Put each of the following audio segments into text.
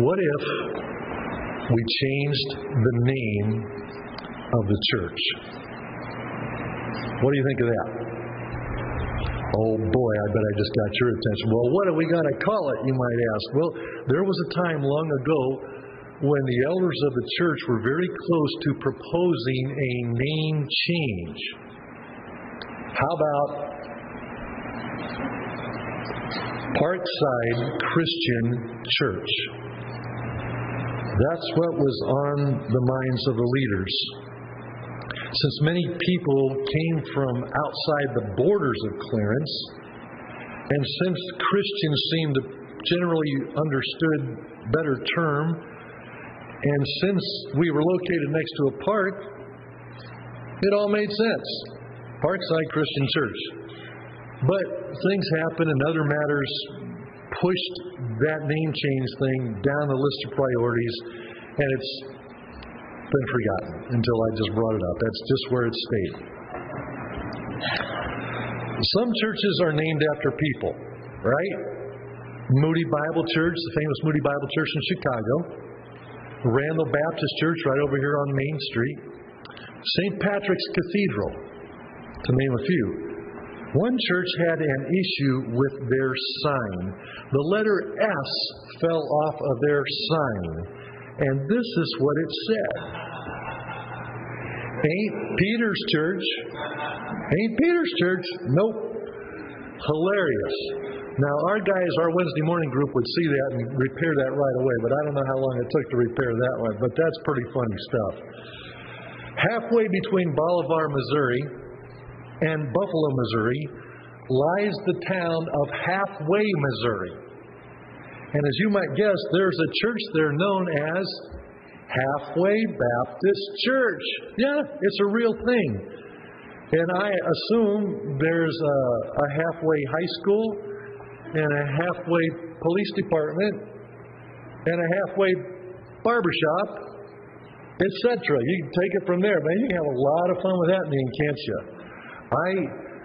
What if we changed the name of the church? What do you think of that? Oh boy, I bet I just got your attention. Well, what are we going to call it, you might ask? Well, there was a time long ago when the elders of the church were very close to proposing a name change. How about Parkside Christian Church? That's what was on the minds of the leaders. Since many people came from outside the borders of Clarence, and since Christians seemed a generally understood better term, and since we were located next to a park, it all made sense. Parkside Christian Church. But things happened and other matters pushed that name change thing down the list of priorities, and it's been forgotten until I just brought it up. That's just where it stayed. Some churches are named after people, right? Moody Bible Church, the famous Moody Bible Church in Chicago. Randall Baptist Church, right over here on Main Street. St. Patrick's Cathedral, to name a few. One church had an issue with their sign. The letter S fell off of their sign, and this is what it said Ain't Peter's church. Ain't Peter's church. Nope. Hilarious. Now, our guys, our Wednesday morning group would see that and repair that right away, but I don't know how long it took to repair that one, but that's pretty funny stuff. Halfway between Bolivar, Missouri, and Buffalo, Missouri, lies the town of Halfway, Missouri. And as you might guess, there's a church there known as Halfway Baptist Church. Yeah, it's a real thing. And I assume there's a, a halfway high school and a halfway police department and a halfway barbershop, etc. You can take it from there, man. You can have a lot of fun with that name, can't you? I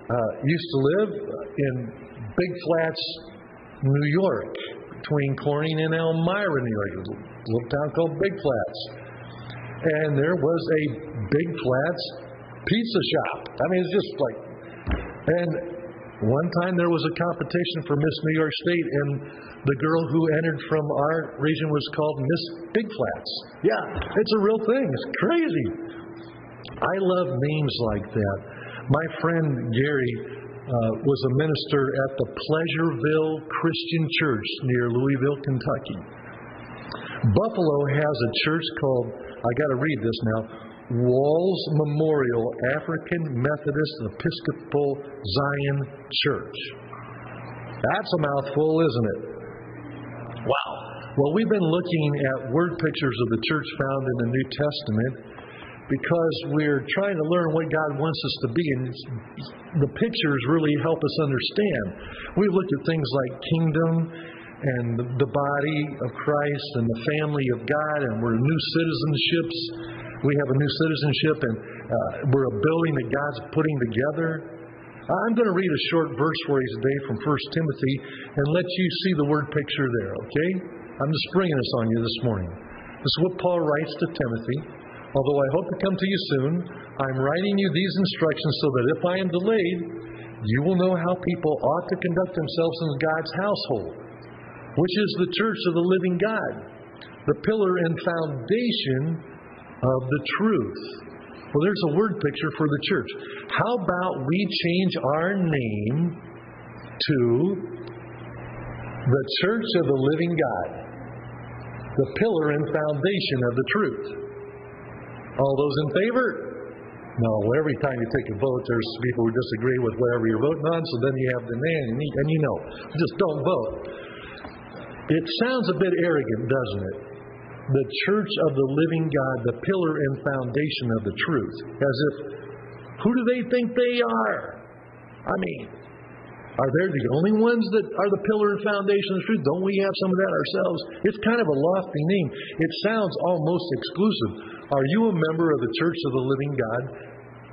uh, used to live in Big Flats, New York, between Corning and Elmira, New York, a little town called Big Flats. And there was a Big Flats pizza shop. I mean, it's just like, and one time there was a competition for Miss New York State, and the girl who entered from our region was called Miss Big Flats. Yeah, it's a real thing. It's crazy. I love names like that. My friend Gary uh, was a minister at the Pleasureville Christian Church near Louisville, Kentucky. Buffalo has a church called, I got to read this now, Walls Memorial African Methodist Episcopal Zion Church. That's a mouthful, isn't it? Wow. Well, we've been looking at word pictures of the church found in the New Testament because we're trying to learn what God wants us to be, and the pictures really help us understand. We've looked at things like kingdom and the body of Christ and the family of God, and we're new citizenships. We have a new citizenship, and uh, we're a building that God's putting together. I'm going to read a short verse for you today from 1 Timothy and let you see the word picture there, okay? I'm just bringing this on you this morning. This is what Paul writes to Timothy. Although I hope to come to you soon, I'm writing you these instructions so that if I am delayed, you will know how people ought to conduct themselves in God's household, which is the church of the living God, the pillar and foundation of the truth. Well, there's a word picture for the church. How about we change our name to the church of the living God, the pillar and foundation of the truth? All those in favor? No, every time you take a vote, there's people who disagree with whatever you're voting on, so then you have the name, and you know, just don't vote. It sounds a bit arrogant, doesn't it? The church of the living God, the pillar and foundation of the truth. As if, who do they think they are? I mean, are they the only ones that are the pillar and foundation of the truth? Don't we have some of that ourselves? It's kind of a lofty name. It sounds almost exclusive. Are you a member of the church of the living God,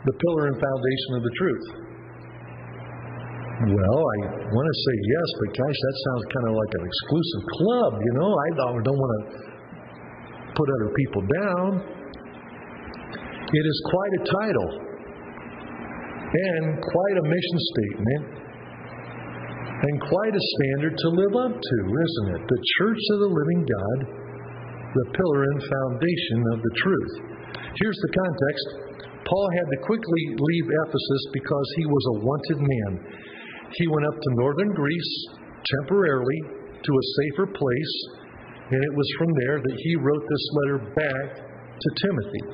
the pillar and foundation of the truth? Well, I want to say yes, but gosh, that sounds kind of like an exclusive club, you know? I don't, want to put other people down. It is quite a title and quite a mission statement and quite a standard to live up to, isn't it? The church of the living God, the pillar and foundation of the truth. Here's the context Paul had to quickly leave Ephesus because he was a wanted man. He went up to northern Greece temporarily to a safer place, and it was from there that he wrote this letter back to Timothy.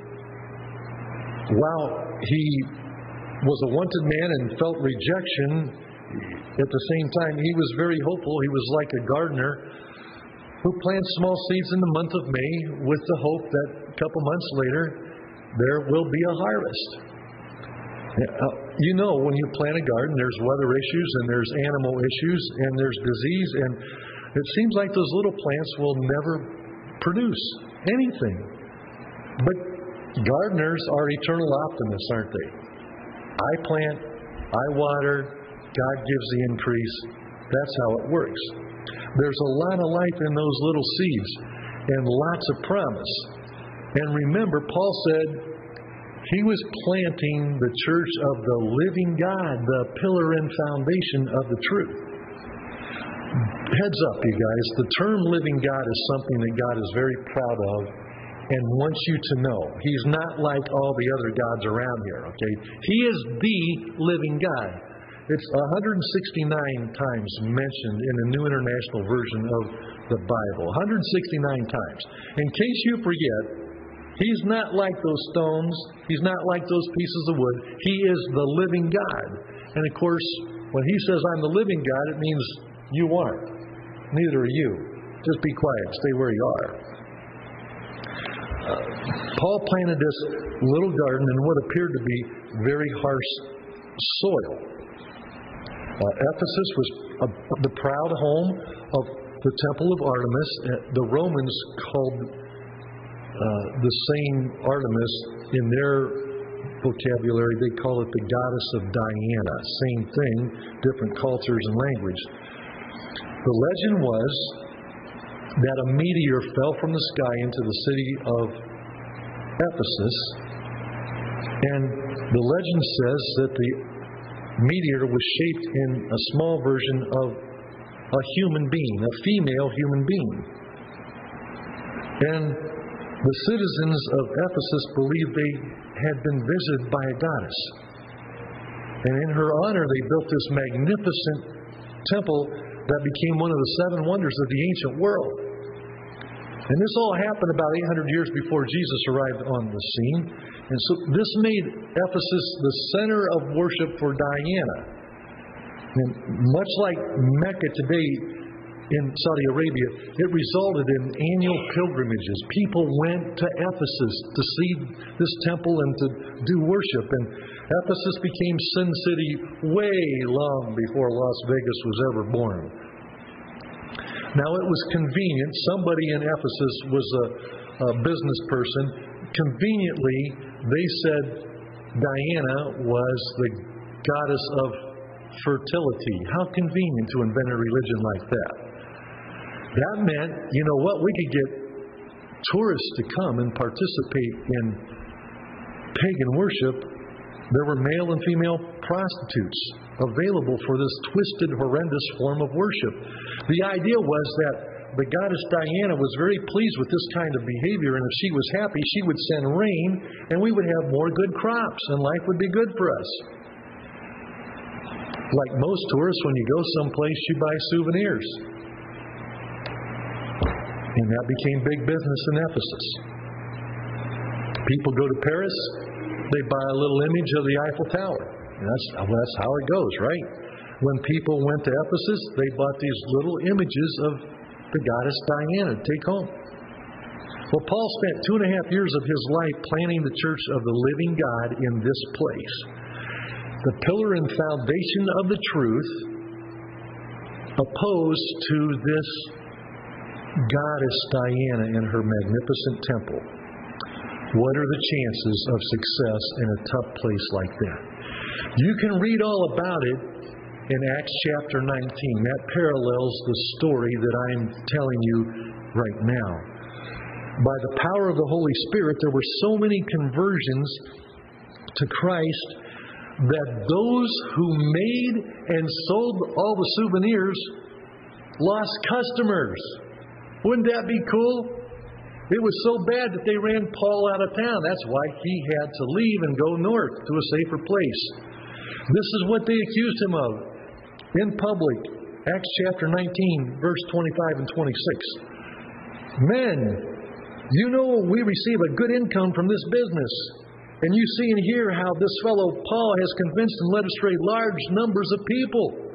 While he was a wanted man and felt rejection, at the same time, he was very hopeful. He was like a gardener who plants small seeds in the month of May with the hope that a couple months later there will be a harvest. Uh, you know, when you plant a garden, there's weather issues and there's animal issues and there's disease, and it seems like those little plants will never produce anything. But gardeners are eternal optimists, aren't they? I plant, I water, God gives the increase. That's how it works. There's a lot of life in those little seeds and lots of promise. And remember, Paul said he was planting the church of the living God, the pillar and foundation of the truth. Heads up, you guys, the term living God is something that God is very proud of and wants you to know. He's not like all the other gods around here, okay? He is the living God. It's 169 times mentioned in the New International Version of the Bible. 169 times. In case you forget, He's not like those stones. He's not like those pieces of wood. He is the living God. And of course, when He says, I'm the living God, it means you aren't. Neither are you. Just be quiet. Stay where you are. Uh, Paul planted this little garden in what appeared to be very harsh soil. Uh, Ephesus was a, the proud home of the temple of Artemis. Uh, the Romans called uh, the same Artemis in their vocabulary, they call it the goddess of Diana. Same thing, different cultures and language. The legend was that a meteor fell from the sky into the city of Ephesus, and the legend says that the meteor was shaped in a small version of a human being, a female human being. And the citizens of Ephesus believed they had been visited by a goddess. And in her honor, they built this magnificent temple that became one of the seven wonders of the ancient world. And this all happened about 800 years before Jesus arrived on the scene. And so this made Ephesus the center of worship for Diana. And much like Mecca today in Saudi Arabia, it resulted in annual pilgrimages. People went to Ephesus to see this temple and to do worship. And Ephesus became Sin City way long before Las Vegas was ever born. Now, it was convenient. Somebody in Ephesus was a, a business person. Conveniently, they said Diana was the goddess of fertility. How convenient to invent a religion like that. That meant, you know what, we could get tourists to come and participate in pagan worship. There were male and female prostitutes available for this twisted, horrendous form of worship. The idea was that the goddess Diana was very pleased with this kind of behavior, and if she was happy, she would send rain, and we would have more good crops, and life would be good for us. Like most tourists, when you go someplace, you buy souvenirs. And that became big business in Ephesus. People go to Paris, they buy a little image of the Eiffel Tower. And that's, that's how it goes, right? When people went to Ephesus, they bought these little images of the goddess Diana to take home. Well, Paul spent two and a half years of his life planning the church of the living God in this place. The pillar and foundation of the truth, opposed to this goddess Diana and her magnificent temple. What are the chances of success in a tough place like that? You can read all about it in Acts chapter 19. That parallels the story that I'm telling you right now. By the power of the Holy Spirit, there were so many conversions to Christ that those who made and sold all the souvenirs lost customers. Wouldn't that be cool? It was so bad that they ran Paul out of town. That's why he had to leave and go north to a safer place. This is what they accused him of in public. Acts chapter 19, verse 25 and 26. Men, you know we receive a good income from this business. And you see and hear how this fellow Paul has convinced and led astray large numbers of people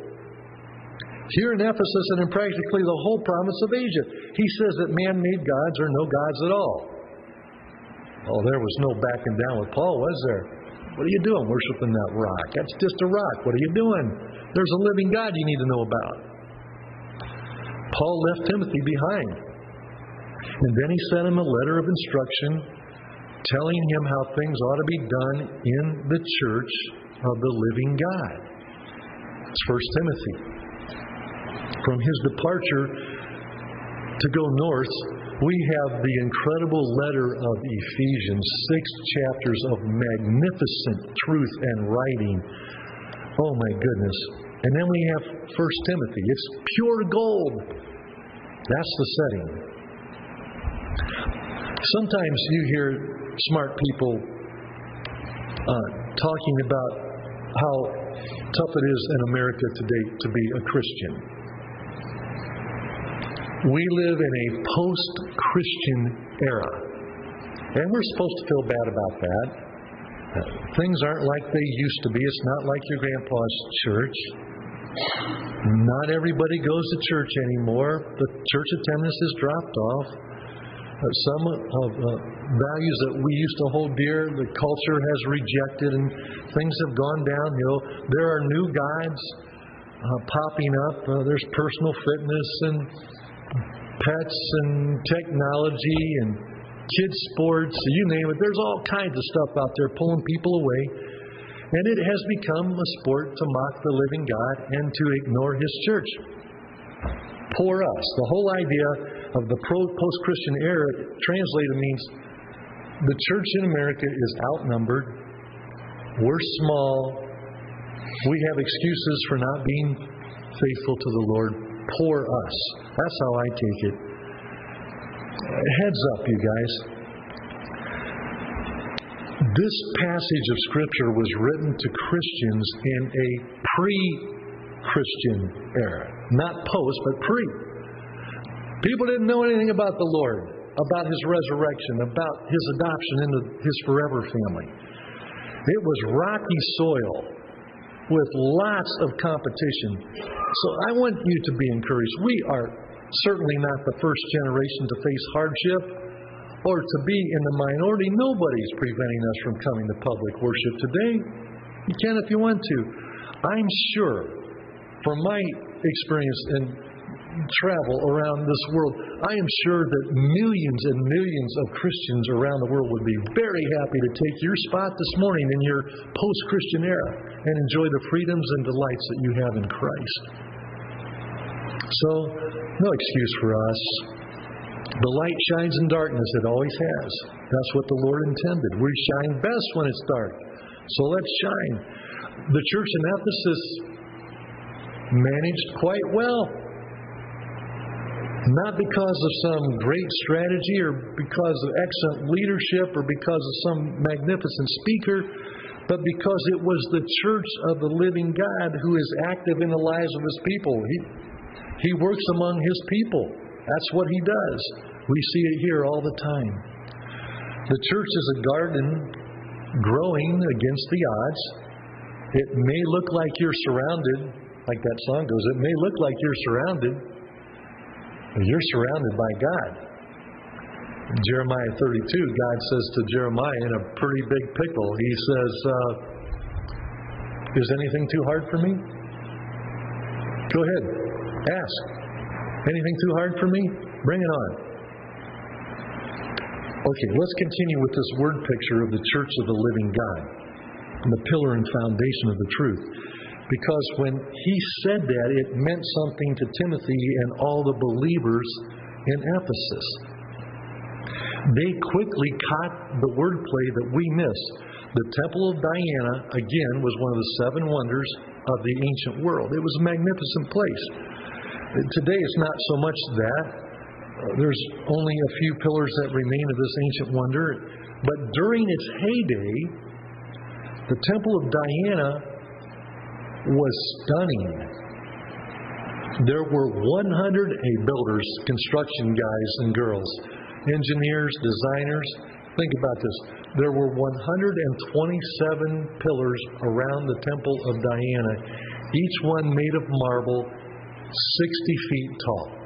here in Ephesus and in practically the whole province of Asia. He says that man made gods are no gods at all. Oh, there was no backing down with Paul, was there? What are you doing worshiping that rock? That's just a rock. What are you doing? There's a living God you need to know about. Paul left Timothy behind. And then he sent him a letter of instruction telling him how things ought to be done in the church of the living God. It's First Timothy from his departure to go north, we have the incredible letter of Ephesians, six chapters of magnificent truth and writing. Oh my goodness. And then we have First Timothy. It's pure gold. That's the setting. Sometimes you hear smart people uh, talking about how tough it is in America today to be a Christian. We live in a post Christian era. And we're supposed to feel bad about that. Uh, things aren't like they used to be. It's not like your grandpa's church. Not everybody goes to church anymore. The church attendance has dropped off. Uh, some of uh, values that we used to hold dear, the culture has rejected, and things have gone downhill. There are new gods uh, popping up. Uh, there's personal fitness and pets and technology and kids' sports, you name it. There's all kinds of stuff out there pulling people away. And it has become a sport to mock the living God and to ignore His church. Poor us. The whole idea of the post Christian era translated means the church in America is outnumbered. We're small. We have excuses for not being faithful to the Lord poor us. That's how I take it. Heads up, you guys. This passage of Scripture was written to Christians in a pre Christian era. Not post, but pre. People didn't know anything about the Lord, about His resurrection, about His adoption into His forever family. It was rocky soil with lots of competition. So I want you to be encouraged. We are certainly not the first generation to face hardship or to be in the minority. Nobody's preventing us from coming to public worship today. You can if you want to. I'm sure, from my experience in travel around this world, I am sure that millions and millions of Christians around the world would be very happy to take your spot this morning in your post Christian era and enjoy the freedoms and delights that you have in Christ. So, no excuse for us. The light shines in darkness, it always has. That's what the Lord intended. We shine best when it's dark. So let's shine. The church in Ephesus managed quite well not because of some great strategy or because of excellent leadership or because of some magnificent speaker, but because it was the church of the living God who is active in the lives of his people. He, he works among his people. That's what he does. We see it here all the time. The church is a garden growing against the odds. It may look like you're surrounded, like that song goes, it may look like you're surrounded, you're surrounded by God. Jeremiah 32, God says to Jeremiah in a pretty big pickle, He says, uh, Is anything too hard for me? Go ahead, ask. Anything too hard for me? Bring it on. Okay, let's continue with this word picture of the church of the living God, the pillar and foundation of the truth. Because when he said that, it meant something to Timothy and all the believers in Ephesus. They quickly caught the wordplay that we miss. The Temple of Diana, again, was one of the seven wonders of the ancient world. It was a magnificent place. Today, it's not so much that. There's only a few pillars that remain of this ancient wonder. But during its heyday, the Temple of Diana was stunning. There were 100 A builders, construction guys and girls, engineers, designers. Think about this. There were 127 pillars around the Temple of Diana, each one made of marble, 60 feet tall.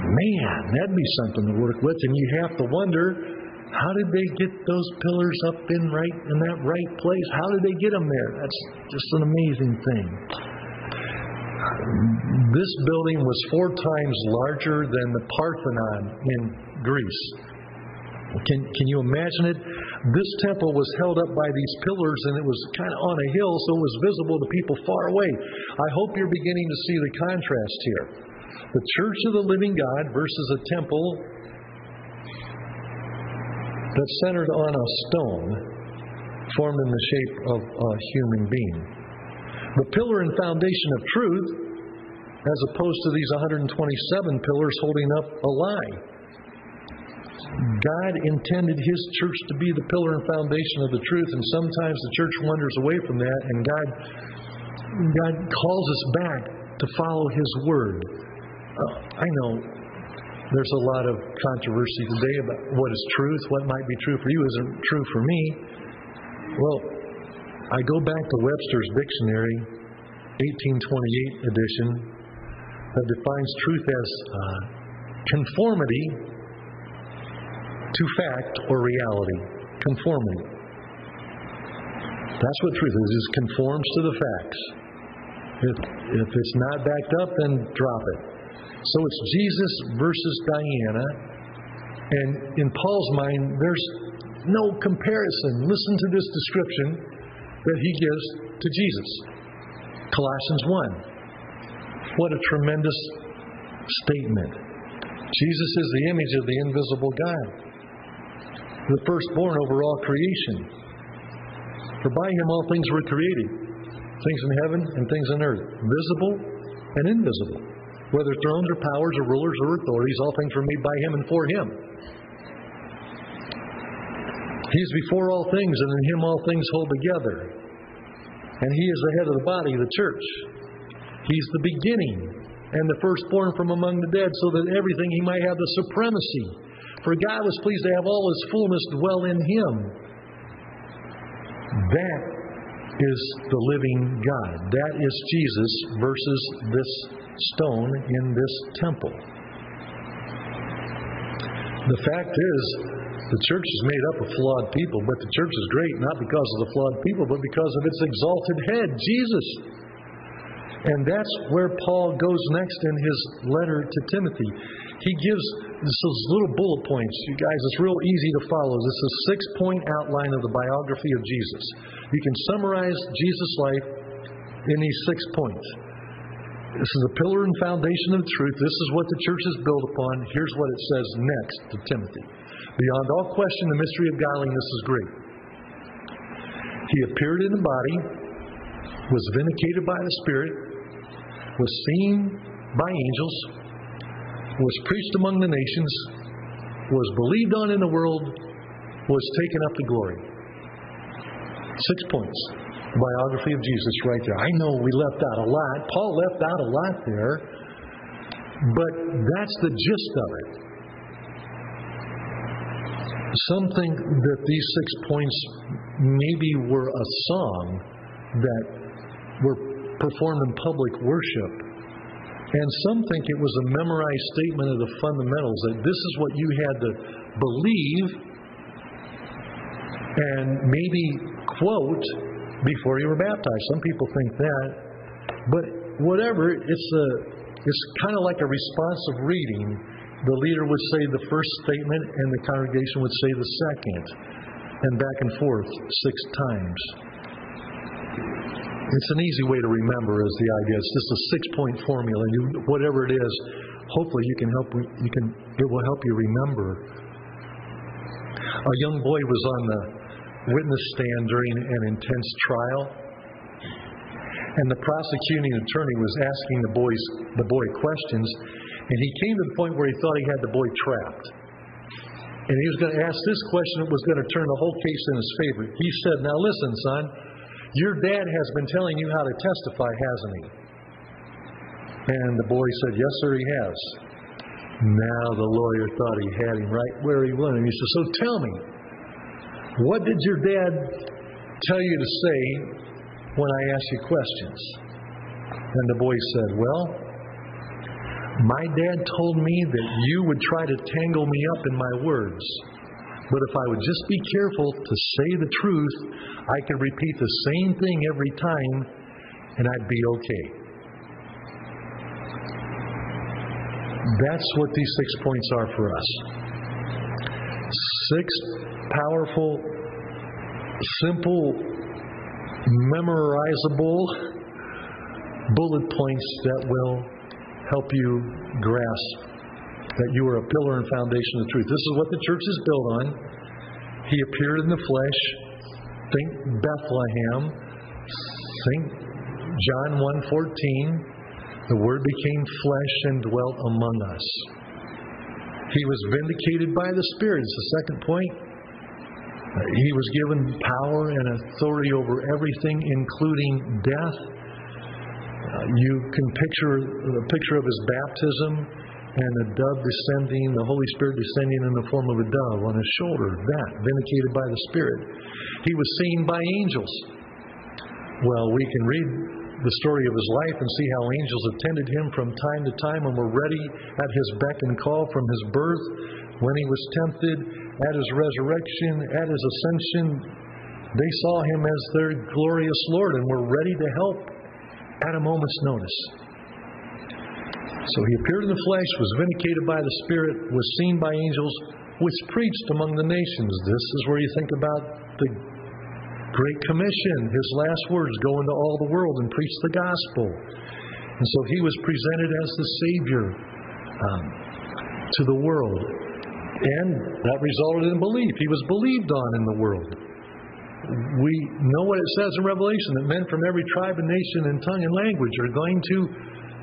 Man, that'd be something to work with. And you have to wonder how did they get those pillars up in right in that right place? How did they get them there? That's just an amazing thing. This building was four times larger than the Parthenon in Greece. Can, can you imagine it? This temple was held up by these pillars and it was kind of on a hill, so it was visible to people far away. I hope you're beginning to see the contrast here. The church of the living God versus a temple that's centered on a stone formed in the shape of a human being. The pillar and foundation of truth, as opposed to these 127 pillars holding up a lie. God intended His church to be the pillar and foundation of the truth, and sometimes the church wanders away from that, and God, God calls us back to follow His word. Uh, I know there's a lot of controversy today about what is truth, what might be true for you isn't true for me. Well, I go back to Webster's dictionary, 1828 edition, that defines truth as uh, conformity to fact or reality. Conformity. That's what truth is, is conforms to the facts. If, if it's not backed up, then drop it. So it's Jesus versus Diana. And in Paul's mind, there's no comparison. Listen to this description that he gives to Jesus. Colossians 1. What a tremendous statement. Jesus is the image of the invisible God, the firstborn over all creation. For by him all things were created things in heaven and things on earth, visible and invisible whether thrones or powers or rulers or authorities, all things were made by him and for him. He is before all things, and in him all things hold together. And he is the head of the body, the church. He's the beginning and the firstborn from among the dead, so that everything he might have the supremacy. For God was pleased to have all his fullness dwell in him. That is the living God. That is Jesus versus this stone in this temple. The fact is, the church is made up of flawed people, but the church is great not because of the flawed people, but because of its exalted head, Jesus. And that's where Paul goes next in his letter to Timothy. He gives those little bullet points. You guys, it's real easy to follow. This is a six point outline of the biography of Jesus. You can summarize Jesus' life in these six points. This is a pillar and foundation of truth. This is what the church is built upon. Here's what it says next to Timothy. Beyond all question, the mystery of godliness is great. He appeared in the body, was vindicated by the Spirit, was seen by angels, was preached among the nations, was believed on in the world, was taken up to glory. Six points biography of Jesus right there. I know we left out a lot. Paul left out a lot there, but that's the gist of it. Some think that these six points maybe were a song that were performed in public worship. And some think it was a memorized statement of the fundamentals that this is what you had to believe and maybe quote before you were baptized. Some people think that. But whatever, it's a it's kind of like a responsive reading. The leader would say the first statement and the congregation would say the second. And back and forth six times. It's an easy way to remember is the idea. It's just a six-point formula. and You, whatever it is, hopefully you can help. You can. It will help you remember. A young boy was on the witness stand during an intense trial, and the prosecuting attorney was asking the boys the boy questions, and he came to the point where he thought he had the boy trapped. And he was going to ask this question that was going to turn the whole case in his favor. He said, Now listen, son, your dad has been telling you how to testify, hasn't he? And the boy said, Yes, sir, he has. Now the lawyer thought he had him right where he wanted him. He said, So tell me, what did your dad tell you to say when I ask you questions? And the boy said, Well, my dad told me that you would try to tangle me up in my words. But if I would just be careful to say the truth, I could repeat the same thing every time and I'd be okay. That's what these six points are for us. Six powerful, simple, memorizable bullet points that will help you grasp that you are a pillar and foundation of truth. This is what the church is built on. He appeared in the flesh. Think Bethlehem. Think John 1:14. The word became flesh and dwelt among us. He was vindicated by the Spirit. It's the second point. He was given power and authority over everything, including death. Uh, you can picture the picture of his baptism and the dove descending, the Holy Spirit descending in the form of a dove on his shoulder. That, vindicated by the Spirit. He was seen by angels. Well, we can read the story of his life and see how angels attended him from time to time and were ready at his beck and call from his birth, when he was tempted, at his resurrection, at his ascension. They saw him as their glorious Lord and were ready to help at a moment's notice. So he appeared in the flesh, was vindicated by the Spirit, was seen by angels, was preached among the nations. This is where you think about the Great Commission. His last words go into all the world and preach the gospel. And so he was presented as the Savior um, to the world. And that resulted in belief. He was believed on in the world. We know what it says in Revelation that men from every tribe and nation and tongue and language are going to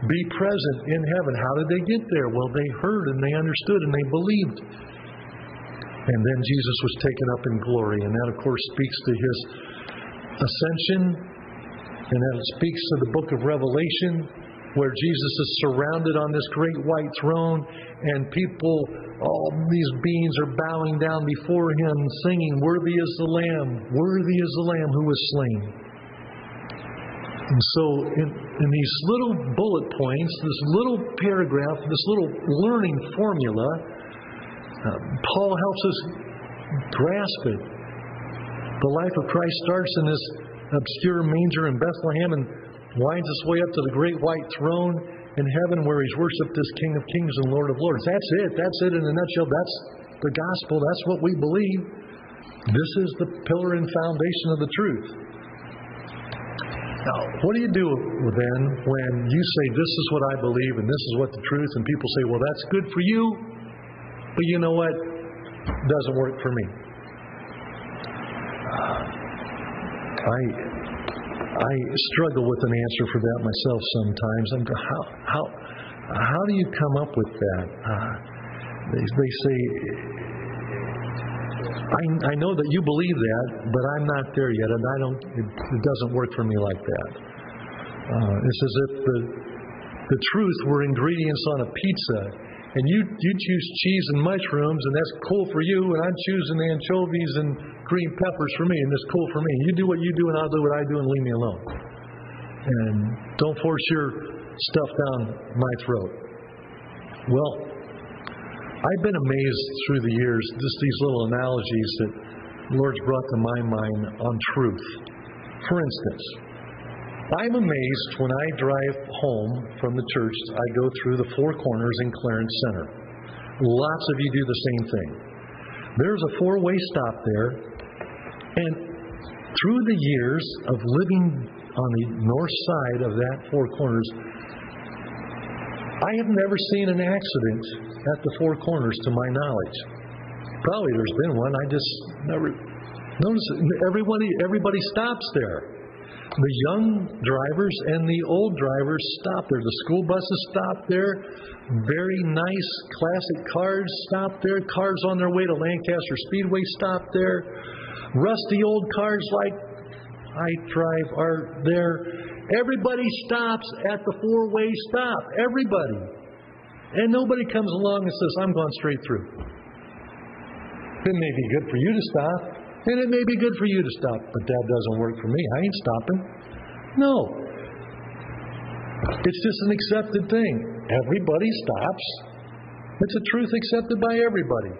be present in heaven. How did they get there? Well, they heard and they understood and they believed. And then Jesus was taken up in glory. And that, of course, speaks to his ascension. And that speaks to the book of Revelation, where Jesus is surrounded on this great white throne, and people, all these beings are bowing down before him, singing, Worthy is the Lamb, worthy is the Lamb who was slain. And so, in, in these little bullet points, this little paragraph, this little learning formula, uh, Paul helps us grasp it. The life of Christ starts in this obscure manger in Bethlehem and winds its way up to the great white throne in heaven where he's worshiped as King of Kings and Lord of Lords. That's it. That's it in a nutshell. That's the gospel. That's what we believe. This is the pillar and foundation of the truth. Now, what do you do then when you say, This is what I believe and this is what the truth, and people say, Well, that's good for you, but you know what? It doesn't work for me. I I struggle with an answer for that myself sometimes. I'm how how how do you come up with that? Uh, they, they say I, I know that you believe that, but I'm not there yet, and I don't. It, it doesn't work for me like that. Uh, it's as if the the truth were ingredients on a pizza, and you you choose cheese and mushrooms, and that's cool for you, and I'm choosing anchovies and green peppers for me, and that's cool for me. You do what you do, and I'll do what I do, and leave me alone. And don't force your stuff down my throat. Well, I've been amazed through the years, just these little analogies that the Lord's brought to my mind on truth. For instance, I'm amazed when I drive home from the church, I go through the four corners in Clarence Center. Lots of you do the same thing. There's a four way stop there, and through the years of living on the north side of that Four Corners. I have never seen an accident at the Four Corners to my knowledge. Probably there's been one. I just never noticed. Everybody, everybody stops there. The young drivers and the old drivers stop there. The school buses stop there. Very nice classic cars stop there. Cars on their way to Lancaster Speedway stop there. Rusty old cars like I drive are there. Everybody stops at the four way stop. Everybody. And nobody comes along and says, I'm going straight through. It may be good for you to stop, and it may be good for you to stop, but that doesn't work for me. I ain't stopping. No. It's just an accepted thing. Everybody stops. It's a truth accepted by everybody.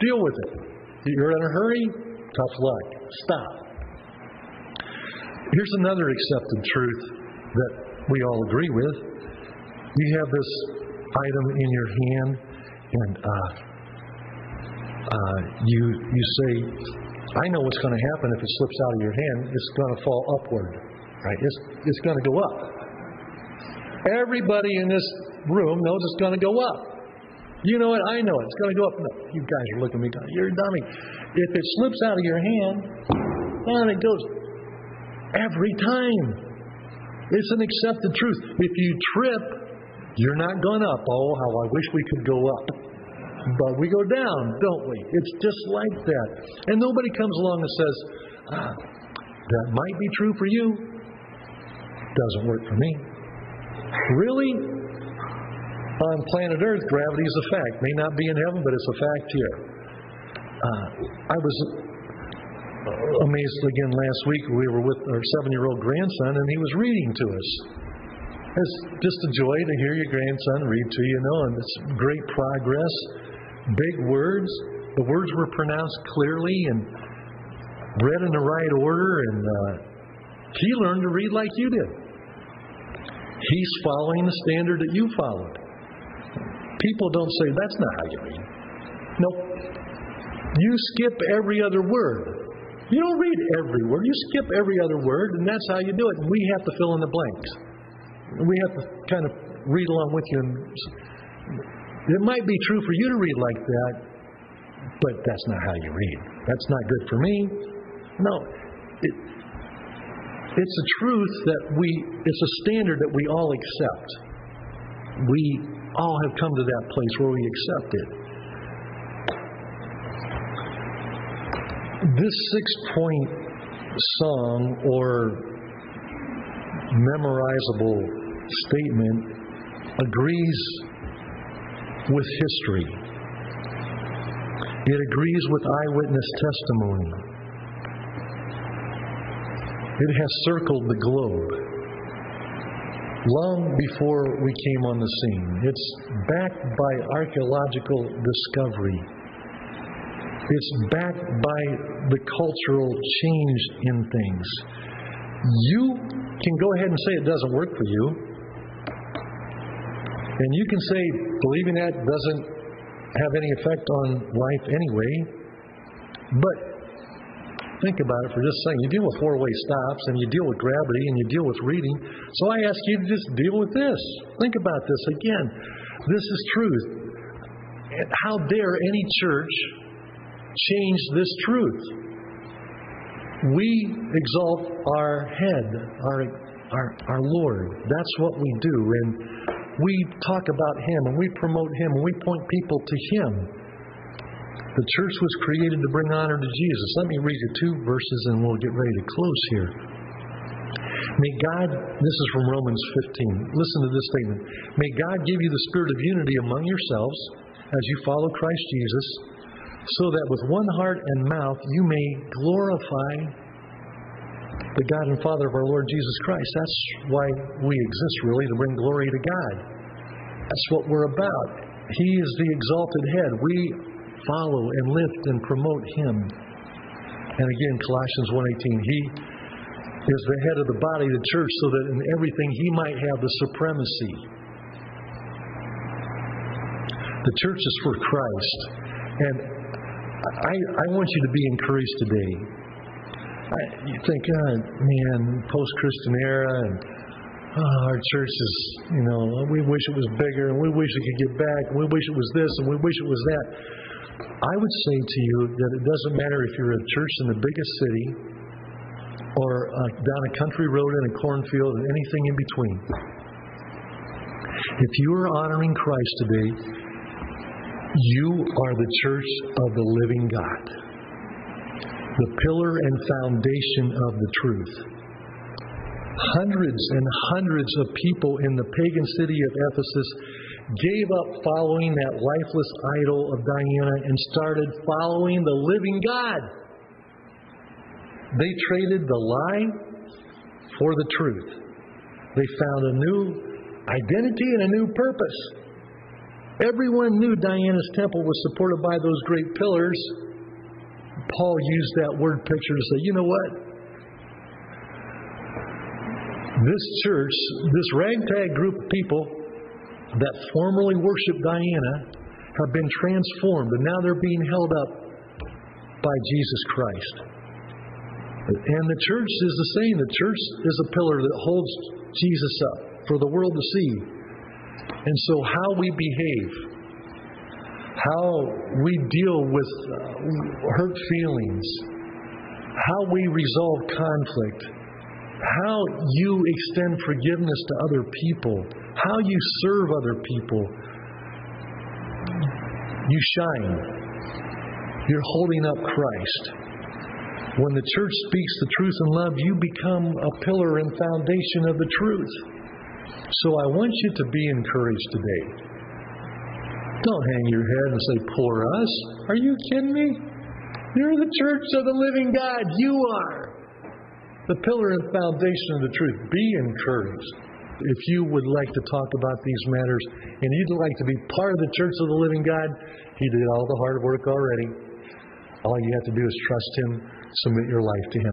Deal with it. You're in a hurry? Tough luck. Stop. Here's another accepted truth that we all agree with. You have this item in your hand, and uh, uh, you you say, "I know what's going to happen if it slips out of your hand. It's going to fall upward, right? It's it's going to go up." Everybody in this room knows it's going to go up. You know it. I know it. It's going to go up. No, you guys are looking at me. You're a dummy. If it slips out of your hand, and it goes every time. It's an accepted truth. If you trip, you're not going up. Oh, how I wish we could go up. But we go down, don't we? It's just like that. And nobody comes along and says, ah, that might be true for you. Doesn't work for me. Really? On planet Earth, gravity is a fact. May not be in heaven, but it's a fact here. Uh, I was amazed again last week. We were with our seven year old grandson, and he was reading to us. It's just a joy to hear your grandson read to you, you know, and it's great progress. Big words. The words were pronounced clearly and read in the right order, and uh, he learned to read like you did. He's following the standard that you followed. People don't say, that's not how you read. Nope. You skip every other word. You don't read every word. You skip every other word, and that's how you do it. And we have to fill in the blanks. We have to kind of read along with you. And it might be true for you to read like that, but that's not how you read. That's not good for me. No. It, it's a truth that we, it's a standard that we all accept. We all have come to that place where we accept it. This six point song or memorizable statement agrees with history. It agrees with eyewitness testimony. It has circled the globe long before we came on the scene. It's backed by archaeological discovery. It's backed by the cultural change in things. You can go ahead and say it doesn't work for you. And you can say believing that doesn't have any effect on life anyway. But think about it for just a second. You deal with four way stops and you deal with gravity and you deal with reading. So I ask you to just deal with this. Think about this again. This is truth. How dare any church change this truth? We exalt our head, our, our, our Lord. That's what we do. And we talk about Him and we promote Him and we point people to Him. The church was created to bring honor to Jesus. Let me read you two verses and we'll get ready to close here. May God, this is from Romans 15. Listen to this statement. May God give you the spirit of unity among yourselves as you follow Christ Jesus, so that with one heart and mouth you may glorify the God and Father of our Lord Jesus Christ. That's why we exist, really, to bring glory to God. That's what we're about. He is the exalted head. We follow and lift and promote him. And again, Colossians 1:18, he is the head of the body of the church so that in everything he might have the supremacy. The church is for Christ. And I, I want you to be encouraged today. You think, oh, man, post Christian era, and oh, our church is, you know, we wish it was bigger, and we wish it could get back, and we wish it was this, and we wish it was that. I would say to you that it doesn't matter if you're a church in the biggest city or uh, down a country road in a cornfield and anything in between. If you are honoring Christ today, you are the church of the living God, the pillar and foundation of the truth. Hundreds and hundreds of people in the pagan city of Ephesus gave up following that lifeless idol of Diana and started following the living God. They traded the lie for the truth. They found a new identity and a new purpose. Everyone knew Diana's temple was supported by those great pillars. Paul used that word picture to say, you know what? This church, this ragtag group of people that formerly worshiped Diana, have been transformed and now they're being held up by Jesus Christ. And the church is the same. The church is a pillar that holds Jesus up for the world to see. And so, how we behave, how we deal with uh, hurt feelings, how we resolve conflict, how you extend forgiveness to other people, how you serve other people, you shine. You're holding up Christ. When the church speaks the truth in love, you become a pillar and foundation of the truth. So I want you to be encouraged today. Don't hang your head and say, Poor us. Are you kidding me? You're the church of the living God. You are the pillar and foundation of the truth. Be encouraged. If you would like to talk about these matters and you'd like to be part of the church of the living God, He did all the hard work already. All you have to do is trust Him, submit your life to Him.